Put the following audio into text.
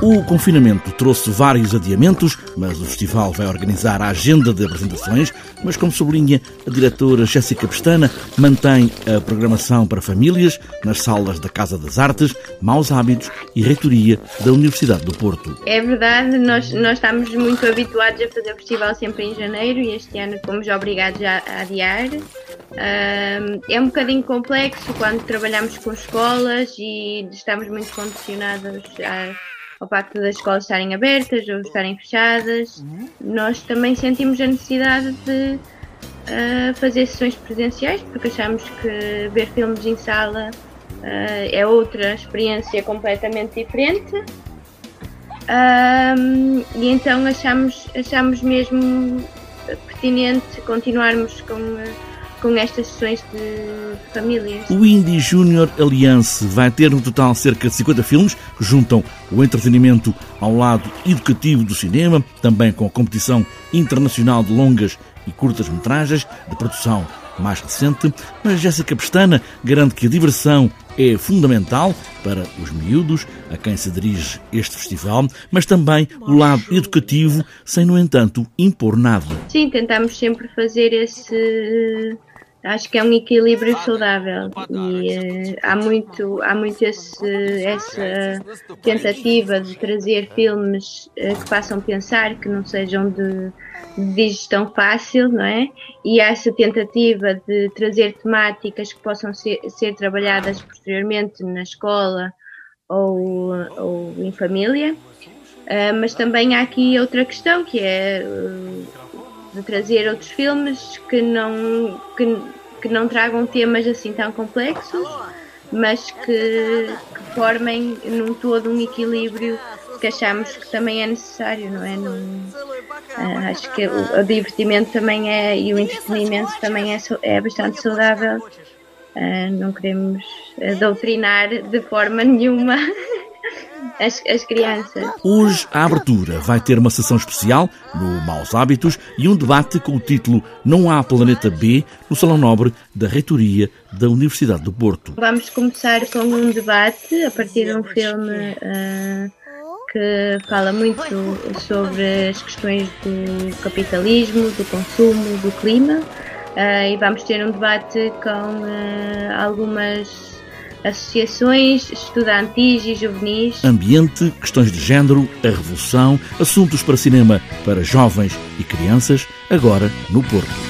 O confinamento trouxe vários adiamentos, mas o festival vai organizar a agenda de apresentações. Mas, como sublinha a diretora Jéssica Pestana, mantém a programação para famílias nas salas da Casa das Artes, Maus Hábitos e Reitoria da Universidade do Porto. É verdade, nós, nós estamos muito habituados a fazer o festival sempre em janeiro e este ano fomos obrigados a, a adiar. É um bocadinho complexo quando trabalhamos com escolas e estamos muito condicionados ao facto das escolas estarem abertas ou estarem fechadas, uhum. nós também sentimos a necessidade de uh, fazer sessões presenciais, porque achamos que ver filmes em sala uh, é outra experiência completamente diferente. Um, e então achamos, achamos mesmo pertinente continuarmos com com estas sessões de famílias. O Indie Junior Alliance vai ter no total cerca de 50 filmes que juntam o entretenimento ao lado educativo do cinema, também com a competição internacional de longas e curtas metragens de produção mais recente, mas Jéssica Pestana garante que a diversão é fundamental para os miúdos a quem se dirige este festival, mas também o lado educativo, sem, no entanto, impor nada. Sim, tentamos sempre fazer esse acho que é um equilíbrio saudável. e uh, há muito há muito esse, essa tentativa de trazer filmes uh, que façam pensar que não sejam de, de digestão fácil não é? E há essa tentativa de trazer temáticas que possam ser, ser trabalhadas posteriormente na escola ou, ou em família. Uh, mas também há aqui outra questão que é de trazer outros filmes que não, que, que não tragam temas assim tão complexos, mas que, que formem num todo um equilíbrio que achamos que também é necessário, não é? Num, uh, acho que o, o, divertimento também é e o entretenimento também é, é bastante saudável. Uh, não queremos doutrinar de forma nenhuma as, as crianças. Hoje, a abertura vai ter uma sessão especial no Maus Hábitos e um debate com o título Não há Planeta B no Salão Nobre da Reitoria da Universidade do Porto. Vamos começar com um debate a partir de um filme. Uh, que fala muito sobre as questões do capitalismo, do consumo, do clima, uh, e vamos ter um debate com uh, algumas associações estudantis e juvenis. Ambiente, questões de género, a revolução, assuntos para cinema para jovens e crianças, agora no Porto.